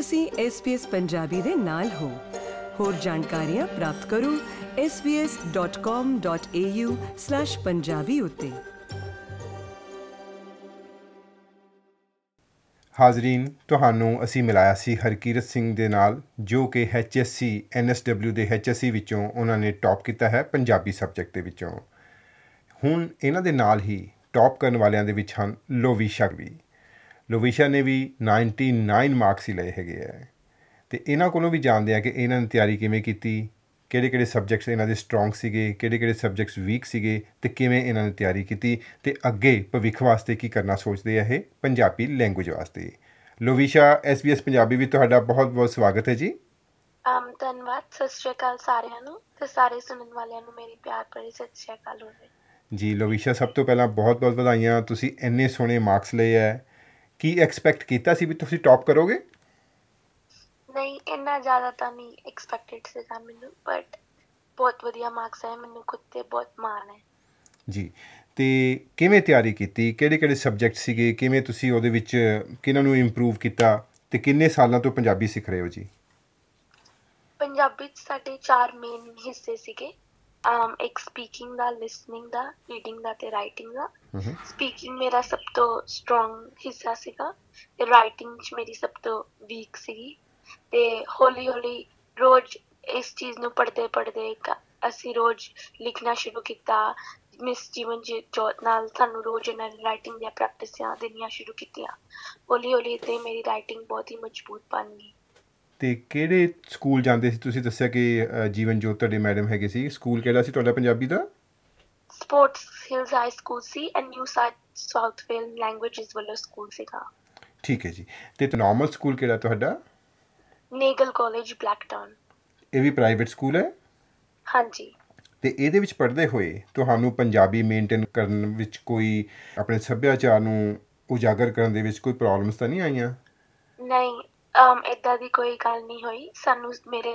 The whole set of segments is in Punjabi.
ਤੁਸੀਂ SBS ਪੰਜਾਬੀ ਦੇ ਨਾਲ ਹੋ। ਹੋਰ ਜਾਣਕਾਰੀਆਂ ਪ੍ਰਾਪਤ ਕਰੋ svs.com.au/punjabi ਉਤੇ। ਹਾਜ਼ਰੀਨ, ਤੁਹਾਨੂੰ ਅਸੀਂ ਮਿਲਾਇਆ ਸੀ ਹਰਕੀਰਤ ਸਿੰਘ ਦੇ ਨਾਲ, ਜੋ ਕਿ HSC NSW ਦੇ HSC ਵਿੱਚੋਂ ਉਹਨਾਂ ਨੇ ਟੌਪ ਕੀਤਾ ਹੈ ਪੰਜਾਬੀ ਸਬਜੈਕਟ ਦੇ ਵਿੱਚੋਂ। ਹੁਣ ਇਹਨਾਂ ਦੇ ਨਾਲ ਹੀ ਟੌਪ ਕਰਨ ਵਾਲਿਆਂ ਦੇ ਵਿੱਚ ਹਨ ਲੋਵੀਸ਼ਾ ਵੀ ਲੋਵੀਸ਼ਾ ਨੇ ਵੀ 99 ਮਾਰਕਸ ਹੀ ਲਏ ਹੈਗੇ ਆ। ਤੇ ਇਹਨਾਂ ਕੋਲੋਂ ਵੀ ਜਾਣਦੇ ਆ ਕਿ ਇਹਨਾਂ ਨੇ ਤਿਆਰੀ ਕਿਵੇਂ ਕੀਤੀ ਕਿਹੜੇ ਕਿਹੜੇ ਸਬਜੈਕਟਸ ਇਹਨਾਂ ਦੇ ਸਟਰੋਂਗ ਸੀਗੇ ਕਿਹੜੇ ਕਿਹੜੇ ਸਬਜੈਕਟਸ ਵੀਕ ਸੀਗੇ ਤੇ ਕਿਵੇਂ ਇਹਨਾਂ ਨੇ ਤਿਆਰੀ ਕੀਤੀ ਤੇ ਅੱਗੇ ਭਵਿੱਖ ਵਾਸਤੇ ਕੀ ਕਰਨਾ ਸੋਚਦੇ ਆ ਇਹ ਪੰਜਾਬੀ ਲੈਂਗੁਏਜ ਵਾਸਤੇ। ਲੋਵੀਸ਼ਾ SBS ਪੰਜਾਬੀ ਵਿੱਚ ਤੁਹਾਡਾ ਬਹੁਤ-ਬਹੁਤ ਸਵਾਗਤ ਹੈ ਜੀ। ਆਮ ਧੰਨਵਾਦ। ਸਤਿ ਸ਼੍ਰੀ ਅਕਾਲ ਸਾਰਿਆਂ ਨੂੰ ਤੇ ਸਾਰੇ ਸੁਣਨ ਵਾਲਿਆਂ ਨੂੰ ਮੇਰੀ ਪਿਆਰ ਭਰੀ ਸਤਿ ਸ਼੍ਰੀ ਅਕਾਲ ਹੋਵੇ। ਜੀ ਲੋਵੀਸ਼ਾ ਸਭ ਤੋਂ ਪਹਿਲਾਂ ਬਹੁਤ-ਬਹੁਤ ਵਧਾਈਆਂ। ਤੁਸੀਂ ਇੰਨੇ ਸੋਹਣੇ ਮਾਰਕਸ ਲਏ ਐ ਕੀ ਐਕਸਪੈਕਟ ਕੀਤਾ ਸੀ ਵੀ ਤੁਸੀਂ ਟੌਪ ਕਰੋਗੇ? ਨਹੀਂ ਇੰਨਾ ਜ਼ਿਆਦਾ ਤਾਂ ਨਹੀਂ ਐਕਸਪੈਕਟਡ ਸੀਗਾ ਮੈਨੂੰ ਬਟ ਬਹੁਤ ਵਧੀਆ ਮਾਰਕਸ ਆਏ ਮੈਨੂੰ ਖੁਦ ਤੇ ਬਹੁਤ ਮਾਣ ਹੈ। ਜੀ ਤੇ ਕਿਵੇਂ ਤਿਆਰੀ ਕੀਤੀ? ਕਿਹੜੇ ਕਿਹੜੇ ਸਬਜੈਕਟ ਸੀਗੇ? ਕਿਵੇਂ ਤੁਸੀਂ ਉਹਦੇ ਵਿੱਚ ਕਿਹਨਾਂ ਨੂੰ ਇੰਪਰੂਵ ਕੀਤਾ? ਤੇ ਕਿੰਨੇ ਸਾਲਾਂ ਤੋਂ ਪੰਜਾਬੀ ਸਿੱਖ ਰਹੇ ਹੋ ਜੀ? ਪੰਜਾਬੀ 'ਚ ਸਾਡੇ ਚਾਰ ਮੇਨ ਹਿੱਸੇ ਸੀਗੇ। Um ਇੱਕ ਸਪੀਕਿੰਗ ਦਾ ਲਿਸਨਿੰਗ ਦਾ ਰੀਡਿੰਗ ਦਾ ਤੇ ਰਾਈਟਿੰਗ ਦਾ। ਸਪੀਕਿੰਗ ਮੇਰਾ ਸਭ ਤੋਂ ਸਟਰੋਂਗ ਹਿੱਸਾ ਸੀਗਾ ਤੇ ਰਾਈਟਿੰਗ 'ਚ ਮੇਰੀ ਸਭ ਤੋਂ ਵੀਕ ਸੀਗੀ। ਤੇ ਹੌਲੀ ਹੌਲੀ ਰੋਜ਼ ਇਸ ਚੀਜ਼ ਨੂੰ ਪੜ੍ਹਦੇ ਕ- ਅਸੀਂ ਰੋਜ਼ ਲਿਖਣਾ ਸ਼ੁਰੂ ਕੀਤਾ। ਮਿਸ ਜੀਵਨ ਜੀ ਜੋਤ ਨਾਲ ਸਾਨੂੰ ਰੋਜ਼ ਇਹਨਾਂ ਰਾਈਟਿੰਗ ਦੀਆਂ ਪ੍ਰੈਕਟਿਸਾਂ ਦੇਣੀਆਂ ਸ਼ੁਰੂ ਕੀਤੀਆਂ। ਹੌਲੀ ਹੌਲੀ ਤੇ ਮੇਰੀ ਰਾਈਟਿੰਗ ਬਹੁਤ ਹੀ ਮਜ਼ਬੂਤ ਬਣ ਗਈ। ਤੇ ਕਿਹੜੇ ਸਕੂਲ ਜਾਂਦੇ ਸੀ? ਤੁਸੀਂ ਦੱਸਿਆ ਕਿ ਜੀਵਨ ਜੋਤ ਤੁਹਾਡੇ ਮੈਡਮ ਹੈਗੇ ਸੀ। ਸਕੂਲ ਕਿਹੜਾ ਸੀ ਤੁਹਾਡਾ ਪੰਜਾਬੀ ਦਾ? Sports Hills high school C and New South Wales languages ਵੱਲੋਂ ਸਕੂਲ ਸੀਗਾ। ਠੀਕ ਹੈ ਜੀ। ਤੇ ਨਾਰਮਲ ਸਕੂਲ ਕਿਹੜਾ ਤੁਹਾਡਾ? ਨੇਗਲ ਕਾਲਜ ਬਲੈਕਟਾਊਨ ਇਹ ਵੀ ਪ੍ਰਾਈਵੇਟ ਸਕੂਲ ਹੈ? ਹਾਂਜੀ। ਤੇ ਇਹਦੇ ਵਿੱਚ ਪੜ੍ਹਦੇ ਹੋਏ ਤੁਹਾਨੂੰ ਪੰਜਾਬੀ ਮੇਨਟੇਨ ਕਰਨ ਵਿੱਚ ਕੋਈ ਆਪਣੇ ਸੱਭਿਆਚਾਰ ਨੂੰ ਉਜਾਗਰ ਕਰਨ ਦੇ ਵਿੱਚ ਕੋਈ ਪ੍ਰੋਬਲਮਸ ਤਾਂ ਨਹੀਂ ਆਈਆਂ? ਨਹੀਂ ਅਮ ਇਦਾਂ ਦੀ ਕੋਈ ਗੱਲ ਨਹੀਂ ਹੋਈ। ਸਾਨੂੰ ਮੇਰੇ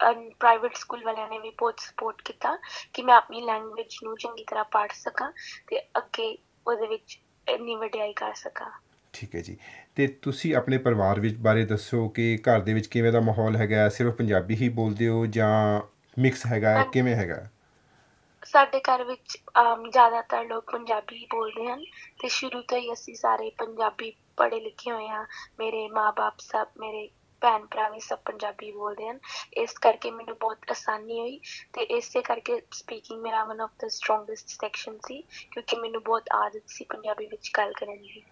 ਪ੍ਰਾਈਵੇਟ ਸਕੂਲ ਵਾਲਿਆਂ ਨੇ ਵੀ ਬਹੁਤ ਸਪੋਰਟ ਕੀਤਾ ਕਿ ਮੈਂ ਆਪਣੀ ਲੈਂਗੁਏਜ ਨੂੰ ਚੰਗੀ ਤਰ੍ਹਾਂ ਪੜ੍ਹ ਸਕਾਂ ਤੇ ਅੱਗੇ ਉਹਦੇ ਵਿੱਚ ਇੰਨੀ ਵਡਿਆਈ ਕਰ ਸਕਾਂ। ਠੀਕ ਹੈ ਜੀ। ਤੇ ਤੁਸੀਂ ਆਪਣੇ ਪਰਿਵਾਰ ਵਿੱਚ ਬਾਰੇ ਦੱਸੋ ਕਿ ਘਰ ਦੇ ਵਿੱਚ ਕਿਵੇਂ ਦਾ ਮਾਹੌਲ ਹੈਗਾ? ਸਿਰਫ ਪੰਜਾਬੀ ਹੀ ਬੋਲਦੇ ਹੋ ਜਾਂ ਮਿਕਸ ਹੈਗਾ? ਕਿਵੇਂ ਹੈਗਾ? ਸਾਡੇ ਘਰ ਵਿੱਚ ਜ਼ਿਆਦਾਤਰ ਲੋਕ ਪੰਜਾਬੀ ਹੀ ਬੋਲਦੇ ਹਨ ਤੇ ਸ਼ੁਰੂ ਤੋਂ ਹੀ ਅਸੀਂ ਸਾਰੇ ਪੰਜਾਬੀ ਪੜ੍ਹੇ ਲਿਖੇ ਹੋਏ ਹਾਂ, ਮੇਰੇ ਮਾਪੇ ਸਭ, ਮੇਰੇ ਭੈਣ ਭਰਾ ਵੀ ਸਭ ਪੰਜਾਬੀ ਬੋਲਦੇ ਹਨ, ਇਸ ਕਰਕੇ ਮੈਨੂੰ ਬਹੁਤ ਆਸਾਨੀ ਹੋਈ ਤੇ ਇਸੇ ਕਰਕੇ ਸਪੀਕਿੰਗ ਮੇਰਾ one of the strongest section ਸੀ, ਕਿਉਂਕਿ ਮੈਨੂੰ ਬਹੁਤ ਆਦਤ ਸੀ ਪੰਜਾਬੀ ਵਿੱਚ ਗੱਲ ਕਰਨ ਦੀ।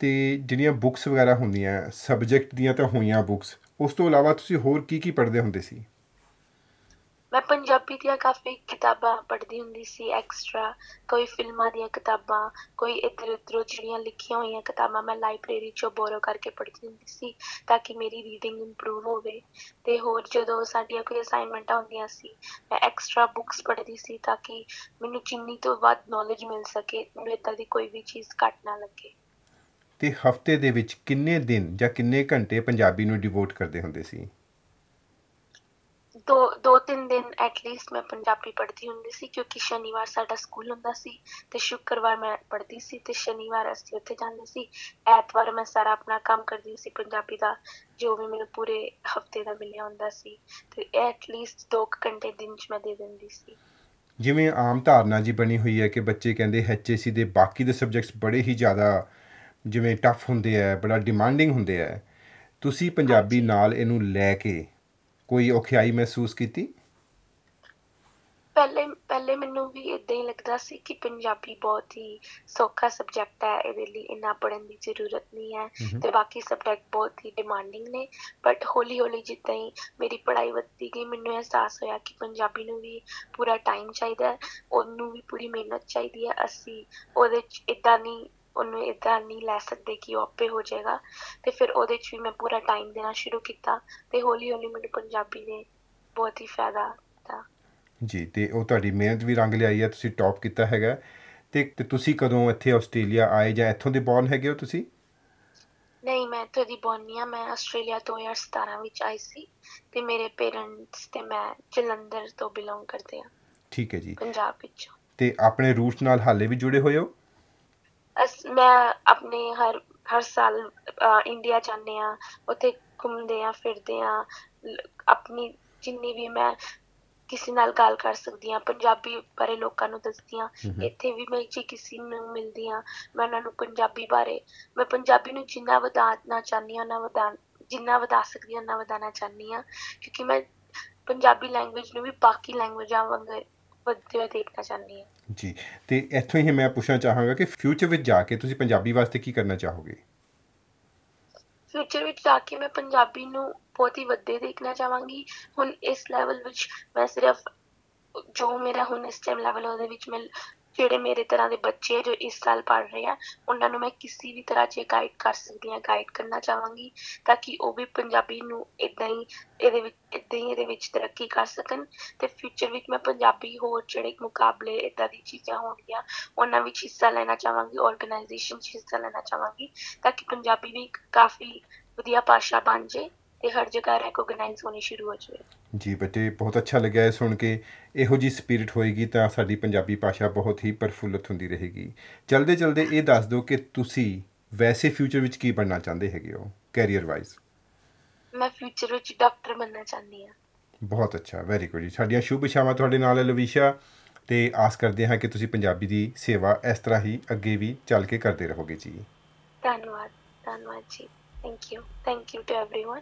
ਤੇ ਜਿਹੜੀਆਂ ਬੁੱਕਸ ਵਗੈਰਾ ਹੁੰਦੀਆਂ ਸਬਜੈਕਟ ਦੀਆਂ ਤਾਂ ਹੋਈਆਂ ਬੁੱਕਸ ਉਸ ਤੋਂ ਇਲਾਵਾ ਤੁਸੀਂ ਹੋਰ ਕੀ ਕੀ ਪੜ੍ਹਦੇ ਹੁੰਦੇ ਸੀ? ਮੈਂ ਪੰਜਾਬੀ ਦੀਆਂ ਕਾਫੀ ਕਿਤਾਬਾਂ ਪੜ੍ਹਦੀ ਹੁੰਦੀ ਸੀ ਐਕਸਟਰਾ ਕੋਈ ਫਿਲਮਾਂ ਦੀਆਂ ਕਿਤਾਬਾਂ, ਕੋਈ ਇੱਧਰ ਉੱਧਰੋਂ ਜਿਹੜੀਆਂ ਲਿਖੀਆਂ ਹੋਈਆਂ ਕਿਤਾਬਾਂ ਮੈਂ ਲਾਇਬ੍ਰੇਰੀ ਚੋਂ ਬੋਰੋ ਕਰਕੇ ਪੜ੍ਹਦੀ ਹੁੰਦੀ ਸੀ ਤਾਂ ਕਿ ਮੇਰੀ ਰੀਡਿੰਗ ਇੰਪਰੂਵ ਹੋਵੇ ਤੇ ਹੋਰ ਜਦੋਂ ਸਾਡੀਆਂ ਕੋਈ ਅਸਾਈਨਮੈਂਟਾਂ ਹੁੰਦੀਆਂ ਸੀ, ਮੈਂ ਐਕਸਟਰਾ ਬੁੱਕਸ ਪੜ੍ਹਦੀ ਸੀ ਤਾਂ ਕਿ ਮੈਨੂੰ ਜਿੰਨੀ ਤੋਂ ਵੱਧ ਨੌਲੇਜ ਮਿਲ ਸਕੇ, ਮੈਨੂੰ ਇੱਦਾਂ ਦੀ ਕੋਈ ਵੀ ਚੀਜ਼ ਘੱਟ ਨਾ ਲੱਗੇ। ਤੇ ਹਫ਼ਤੇ ਦੇ ਵਿੱਚ ਕਿੰਨੇ ਦਿਨ ਜਾਂ ਕਿੰਨੇ ਘੰਟੇ ਪੰਜਾਬੀ ਨੂੰ ਡਿਵੋਟ ਕਰਦੇ ਹੁੰਦੇ ਸੀ? ਦੋ ਦੋ ਤਿੰਨ ਦਿਨ ਐਟਲੀਸਟ ਮੈਂ ਪੰਜਾਬੀ ਪੜ੍ਹਦੀ ਹੁੰਦੀ ਸੀ ਕਿਉਂਕਿ ਸ਼ਨੀਵਾਰ ਸਾਡਾ ਸਕੂਲ ਹੁੰਦਾ ਸੀ ਤੇ ਸ਼ੁੱਕਰਵਾਰ ਮੈਂ ਪੜ੍ਹਦੀ ਸੀ ਤੇ ਸ਼ਨੀਵਾਰ ਅਸੀਂ ਉੱਥੇ ਜਾਂਦੇ ਸੀ। ਐਤਵਾਰ ਮੈਂ ਸਾਰਾ ਆਪਣਾ ਕੰਮ ਕਰਦੀ ਸੀ ਪੰਜਾਬੀ ਦਾ ਜੋ ਵੀ ਮੈਨੂੰ ਪੂਰੇ ਹਫ਼ਤੇ ਦਾ ਮਿਲਿਆ ਹੁੰਦਾ ਸੀ ਤੇ ਐਟਲੀਸਟ 2 ਘੰਟੇ ਦਿਨ 'ਚ ਮੈਂ ਦੇ ਦਿੰਦੀ ਸੀ। ਜਿਵੇਂ ਆਮ ਧਾਰਨਾ ਜੀ ਬਣੀ ਹੋਈ ਹੈ ਕਿ ਬੱਚੇ ਕਹਿੰਦੇ ਐਚਏਸੀ ਦੇ ਬਾਕੀ ਦੇ ਸਬਜੈਕਟਸ ਬੜੇ ਹੀ ਜ਼ਿਆਦਾ ਜਿਵੇਂ ਟਫ ਹੁੰਦੇ ਆ ਬੜਾ ਡਿਮਾਂਡਿੰਗ ਹੁੰਦੇ ਆ। ਤੁਸੀਂ ਪੰਜਾਬੀ ਨਾਲ ਇਹਨੂੰ ਲੈ ਕੇ ਕੋਈ ਔਖਿਆਈ ਮਹਿਸੂਸ ਕੀਤੀ ਪਹਿਲੇ ਪਹਿਲੇ ਮੈਨੂੰ ਵੀ ਇਦਾਂ ਹੀ ਲੱਗਦਾ ਸੀ ਕਿ ਪੰਜਾਬੀ ਬਹੁਤ ਹੀ ਸੌਖਾ ਸਬਜੈਕਟ ਹੈ ਇਹਦੇ ਲਈ ਇੰਨਾ ਪੜ੍ਹਨ ਦੀ ਜ਼ਰੂਰਤ ਨਹੀਂ ਹੈ। ਤੇ ਬਾਕੀ ਸਬਜੈਕਟ ਬਹੁਤ ਹੀ ਡਿਮਾਂਡਿੰਗ ਨੇ ਬਟ ਹੌਲੀ ਹੌਲੀ ਜਿੱਦਾਂ ਹੀ ਮੇਰੀ ਪੜ੍ਹਾਈ ਵੱਧਦੀ ਗਈ ਮੈਨੂੰ ਅਹਿਸਾਸ ਹੋਇਆ ਕਿ ਪੰਜਾਬੀ ਨੂੰ ਵੀ ਪੂਰਾ ਟਾਈਮ ਚਾਹੀਦਾ ਹੈ ਉਹਨੂੰ ਵੀ ਪੂਰੀ ਮਿਹਨਤ ਚਾਹੀਦੀ ਹੈ ਅਸੀਂ ਉਹਦੇ 'ਚ ਇਦਾਂ ਨਹੀਂ ਉਹਨੂੰ ਇਦਾਂ ਨਹੀਂ ਲੈ ਸਕਦੇ ਕਿ ਉਹ ਆਪੇ ਹੋ ਜਾਏਗਾ। ਤੇ ਫਿਰ ਉਹਦੇ 'ਚ ਵੀ ਮੈਂ ਪੂਰਾ ਟਾਈਮ ਦੇਣਾ ਸ਼ੁਰੂ ਕੀਤਾ ਤੇ ਹੌਲੀ ਹੌਲੀ ਮੈਨੂੰ ਪੰਜਾਬੀ ਨੇ ਬਹੁਤ ਹੀ ਫਾਇਦਾ ਦਿੱਤਾ। ਜੀ ਤੇ ਉਹ ਤੁਹਾਡੀ ਮਿਹਨਤ ਵੀ ਰੰਗ ਲਿਆਈ ਹੈ ਤੁਸੀਂ ਟੌਪ ਕੀਤਾ ਹੈਗਾ। ਤੇ ਤੁਸੀਂ ਕਦੋਂ ਇੱਥੇ ਆਸਟ੍ਰੇਲੀਆ ਆਏ ਜਾਂ ਇੱਥੋਂ ਦੇ ਬੌਰਨ ਹੈਗੇ ਹੋ ਤੁਸੀਂ? ਨਹੀਂ ਮੈਂ ਇੱਥੋਂ ਦੀ ਬੋਨੀ ਹਾਂ ਮੈਂ ਆਸਟ੍ਰੇਲੀਆ 2017 ਵਿੱਚ ਆਈ ਸੀ ਤੇ ਮੇਰੇ ਪੇਰੈਂਟਸ ਤੇ ਮੈਂ ਜਲੰਧਰ ਤੋਂ ਬਿਲੋਂਗ ਕਰਦੇ ਹਾਂ। ਠੀਕ ਹੈ ਜੀ। ਪੰਜਾਬ ਵਿੱਚੋਂ। ਤੇ ਆਪਣੇ ਰੂਟਸ ਨਾਲ ਹਾਲੇ ਵੀ ਜੁੜੇ ਹੋਏ ਹੋ? ਅਸ ਮੈਂ ਆਪਣੇ ਹਰ ਹਰ ਸਾਲ ਇੰਡੀਆ ਜਾਂਦੇ ਆ ਉੱਥੇ ਘੁੰਮਦੇ ਆ ਫਿਰਦੇ ਆ ਆਪਣੀ ਜਿੰਨੀ ਵੀ ਮੈਂ ਕਿਸੇ ਨਾਲ ਗੱਲ ਕਰ ਸਕਦੀ ਆ ਪੰਜਾਬੀ ਬਾਰੇ ਲੋਕਾਂ ਨੂੰ ਦੱਸਦੀ ਆ। ਇੱਥੇ ਵੀ ਮੈਂ ਜੇ ਕਿਸੇ ਨੂੰ ਮਿਲਦੀ ਆ ਮੈਂ ਉਹਨਾਂ ਨੂੰ ਪੰਜਾਬੀ ਬਾਰੇ ਮੈਂ ਪੰਜਾਬੀ ਨੂੰ ਜਿੰਨਾ ਵਧਾਉਣਾ ਚਾਹੁੰਦੀ ਹਾਂ ਉਹਨਾਂ ਵਧਾ ਜਿੰਨਾ ਵਧਾ ਸਕਦੀ ਹਾਂ ਉਹਨਾਂ ਵਧਾਉਣਾ ਚਾਹੁੰਦੀ ਹਾਂ ਕਿਉਂਕਿ ਮੈਂ ਪੰਜਾਬੀ ਲੈਂਗੁਏਜ ਨੂੰ ਵੀ ਬਾਕੀ ਲੈਂਗੁਏਜਾਂ ਵਾਂਗ ਵਧਦੇ ਹੋਏ ਦੇਖਣਾ ਚਾਹੁੰਦੀ ਹਾਂ ਜੀ। ਤੇ ਇੱਥੋਂ ਹੀ ਮੈਂ ਪੁੱਛਣਾ ਚਾਹਾਂਗਾ ਕਿ ਫਿਊਚਰ ਵਿੱਚ ਜਾ ਕੇ ਤੁਸੀਂ ਪੰਜਾਬੀ ਵਾਸਤੇ ਕੀ ਕਰਨਾ ਚਾਹੋਗੇ? ਫਿਊਚਰ ਵਿੱਚ ਜਾ ਕੇ ਮੈਂ ਪੰਜਾਬੀ ਨੂੰ ਬਹੁਤ ਹੀ ਵੱਡੇ ਦੇਖਣਾ ਚਾਹਾਂਗੀ। ਹੁਣ ਇਸ ਲੈਵਲ ਵਿੱਚ ਮੈਂ ਸਿਰਫ ਜੋ ਮੇਰਾ ਹੁਣ ਇਸ ਟਾਈਮ ਲੈਵਲ ਉਹਦੇ ਵਿੱਚ ਮੈਂ ਜਿਹੜੇ ਮੇਰੇ ਤਰ੍ਹਾਂ ਦੇ ਬੱਚੇ ਆ, ਜੋ ਇਸ ਸਾਲ ਪੜ੍ਹ ਰਹੇ ਆ, ਉਹਨਾਂ ਨੂੰ ਮੈਂ ਕਿਸੇ ਵੀ ਤਰ੍ਹਾਂ 'ਚ ਗਾਈਡ ਕਰ ਸਕਦੀ ਹਾਂ ਗਾਈਡ ਕਰਨਾ ਚਾਹਾਂਗੀ ਤਾਂ ਕਿ ਉਹ ਵੀ ਪੰਜਾਬੀ ਨੂੰ ਇਦਾਂ ਹੀ ਇਹਦੇ ਵਿੱਚ ਇਦਾਂ ਹੀ ਇਹਦੇ ਵਿੱਚ ਤਰੱਕੀ ਕਰ ਸਕਣ ਤੇ ਫਿਊਚਰ ਵਿੱਚ ਮੈਂ ਪੰਜਾਬੀ ਹੋਰ ਜਿਹੜੇ ਮੁਕਾਬਲੇ ਇਦਾਂ ਦੀ ਚੀਜ਼ਾਂ ਹੋਣਗੀਆਂ, ਉਹਨਾਂ ਵਿੱਚ ਹਿੱਸਾ ਲੈਣਾ ਚਾਹਾਂਗੀ ਆਰਗੇਨਾਈਜੇਸ਼ਨ 'ਚ ਹਿੱਸਾ ਲੈਣਾ ਚਾਹਾਂਗੀ ਤਾਂ ਕਿ ਪੰਜਾਬੀ ਵੀ ਇੱਕ ਕਾਫੀ ਵਧੀਆ ਭਾਸ਼ਾ ਬਣ ਜੇ ਤੇ ਹਰ ਜਗ੍ਹਾ ਰੈਕੋਗਨਾਈਜ਼ ਹੋਣੀ ਸ਼ੁਰੂ ਹੋ ਜਾਵੇ ਜੀ ਬੇਟੇ ਬਹੁਤ ਅੱਛਾ ਲੱਗਿਆ ਇਹ ਸੁਣ ਕੇ ਇਹੋ ਜੀ ਸਪਿਰਿਟ ਹੋਏਗੀ ਤਾਂ ਸਾਡੀ ਪੰਜਾਬੀ ਭਾਸ਼ਾ ਬਹੁਤ ਹੀ ਪ੍ਰਫੁੱਲਤ ਹੁੰਦੀ ਰਹੇਗੀ ਚਲਦੇ ਚਲਦੇ ਇਹ ਦੱਸ ਦਿਓ ਕਿ ਤੁਸੀਂ ਵੈਸੇ ਫਿਊਚਰ ਵਿੱਚ ਕੀ ਬਣਨਾ ਚਾਹੁੰਦੇ ਹੈਗੇ ਹੋ ਕੈਰੀਅਰ ਵਾਈਜ਼ ਮੈਂ ਫਿਊਚਰ ਵਿੱਚ ਡਾਕਟਰ ਬਣਨਾ ਚਾਹੁੰਦੀ ਹਾਂ ਬਹੁਤ ਅੱਛਾ ਵੈਰੀ ਗੁੱਡ ਜੀ ਸਾਡੀਆਂ ਸ਼ੁਭ ਇਛਾਵਾਂ ਤੁਹਾਡੇ ਨਾਲ ਹੈ ਲਵੀਸ਼ਾ ਤੇ ਆਸ ਕਰਦੇ ਹਾਂ ਕਿ ਤੁਸੀਂ ਪੰਜਾਬੀ ਦੀ ਸੇਵਾ ਇਸ ਤਰ੍ਹਾਂ ਹੀ ਅੱਗੇ ਵੀ ਚੱਲ ਕੇ ਕਰਦੇ ਰਹੋਗੇ ਜੀ ਧੰਨਵਾਦ ਧੰਨਵਾਦ ਜੀ thank you thank you to everyone